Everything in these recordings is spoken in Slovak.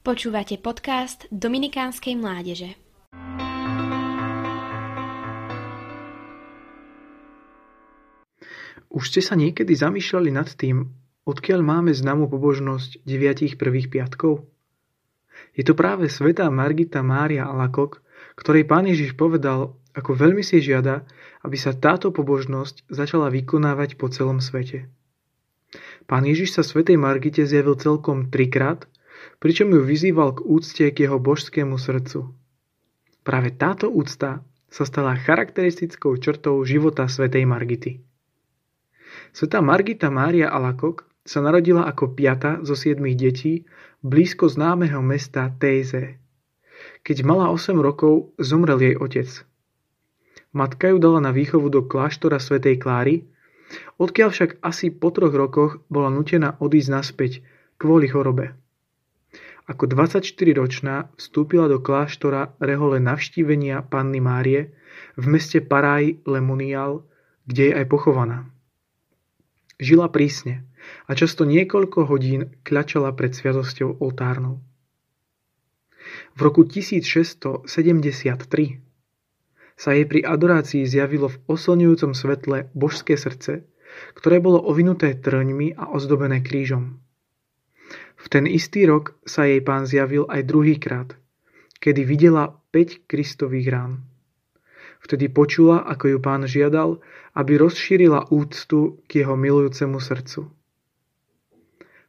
Počúvate podcast Dominikánskej mládeže. Už ste sa niekedy zamýšľali nad tým, odkiaľ máme známu pobožnosť deviatich prvých piatkov? Je to práve svetá Margita Mária Alakok, ktorej pán Ježiš povedal, ako veľmi si žiada, aby sa táto pobožnosť začala vykonávať po celom svete. Pán Ježiš sa svetej Margite zjavil celkom trikrát pričom ju vyzýval k úcte k jeho božskému srdcu. Práve táto úcta sa stala charakteristickou črtou života svätej Margity. Svetá Margita Mária Alakok sa narodila ako piata zo siedmých detí blízko známeho mesta Téze. Keď mala 8 rokov, zomrel jej otec. Matka ju dala na výchovu do kláštora svätej Kláry, odkiaľ však asi po troch rokoch bola nutená odísť naspäť kvôli chorobe. Ako 24-ročná vstúpila do kláštora rehole navštívenia Panny Márie v meste Paraj Lemonial, kde je aj pochovaná. Žila prísne a často niekoľko hodín kľačala pred sviatosťou oltárnou. V roku 1673 sa jej pri adorácii zjavilo v oslňujúcom svetle božské srdce, ktoré bolo ovinuté trňmi a ozdobené krížom. V ten istý rok sa jej pán zjavil aj druhýkrát, kedy videla 5 Kristových rán. Vtedy počula, ako ju pán žiadal, aby rozšírila úctu k jeho milujúcemu srdcu.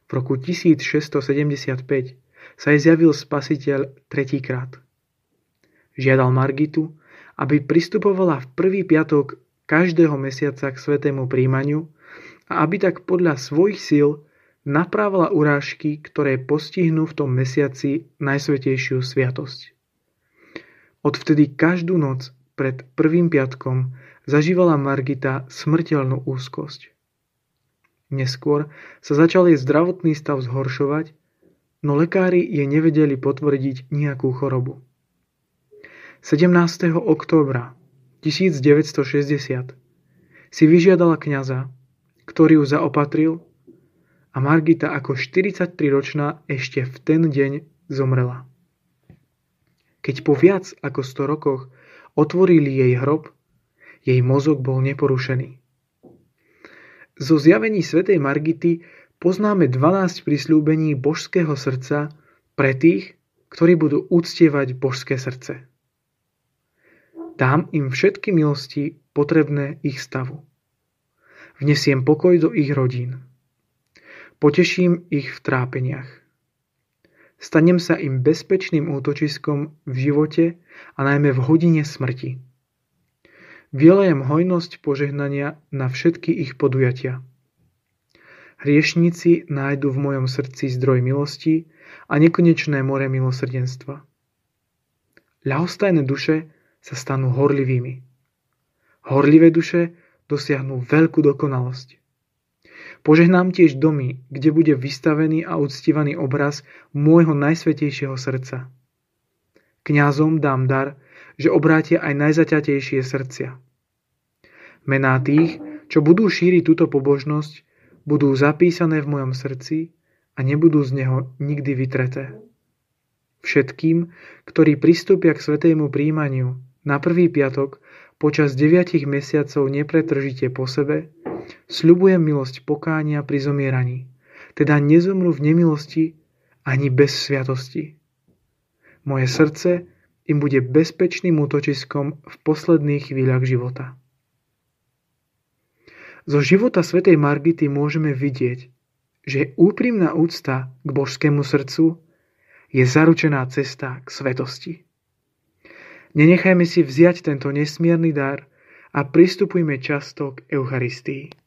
V roku 1675 sa jej zjavil spasiteľ tretíkrát. Žiadal Margitu, aby pristupovala v prvý piatok každého mesiaca k svetému príjmaniu a aby tak podľa svojich síl napravila urážky, ktoré postihnú v tom mesiaci Najsvetejšiu sviatosť. Odvtedy každú noc pred prvým piatkom zažívala Margita smrteľnú úzkosť. Neskôr sa začal jej zdravotný stav zhoršovať, no lekári jej nevedeli potvrdiť nejakú chorobu. 17. októbra 1960 si vyžiadala kňaza, ktorý ju zaopatril a Margita ako 43-ročná ešte v ten deň zomrela. Keď po viac ako 100 rokoch otvorili jej hrob, jej mozog bol neporušený. Zo zjavení svätej Margity poznáme 12 prislúbení božského srdca pre tých, ktorí budú úctievať božské srdce. Dám im všetky milosti potrebné ich stavu. Vnesiem pokoj do ich rodín. Poteším ich v trápeniach. Stanem sa im bezpečným útočiskom v živote a najmä v hodine smrti. Vylejem hojnosť požehnania na všetky ich podujatia. Hriešníci nájdu v mojom srdci zdroj milosti a nekonečné more milosrdenstva. Ľahostajné duše sa stanú horlivými. Horlivé duše dosiahnu veľkú dokonalosť. Požehnám tiež domy, kde bude vystavený a uctívaný obraz môjho najsvetejšieho srdca. Kňazom dám dar, že obrátia aj najzaťatejšie srdcia. Mená tých, čo budú šíriť túto pobožnosť, budú zapísané v mojom srdci a nebudú z neho nikdy vytreté. Všetkým, ktorí pristúpia k svetému príjmaniu na prvý piatok počas deviatich mesiacov nepretržite po sebe, Sľubujem milosť pokánia pri zomieraní, teda nezomru v nemilosti ani bez sviatosti. Moje srdce im bude bezpečným útočiskom v posledných chvíľach života. Zo života svätej Margity môžeme vidieť, že úprimná úcta k božskému srdcu je zaručená cesta k svetosti. Nenechajme si vziať tento nesmierny dar a pristupujme často k Eucharistii.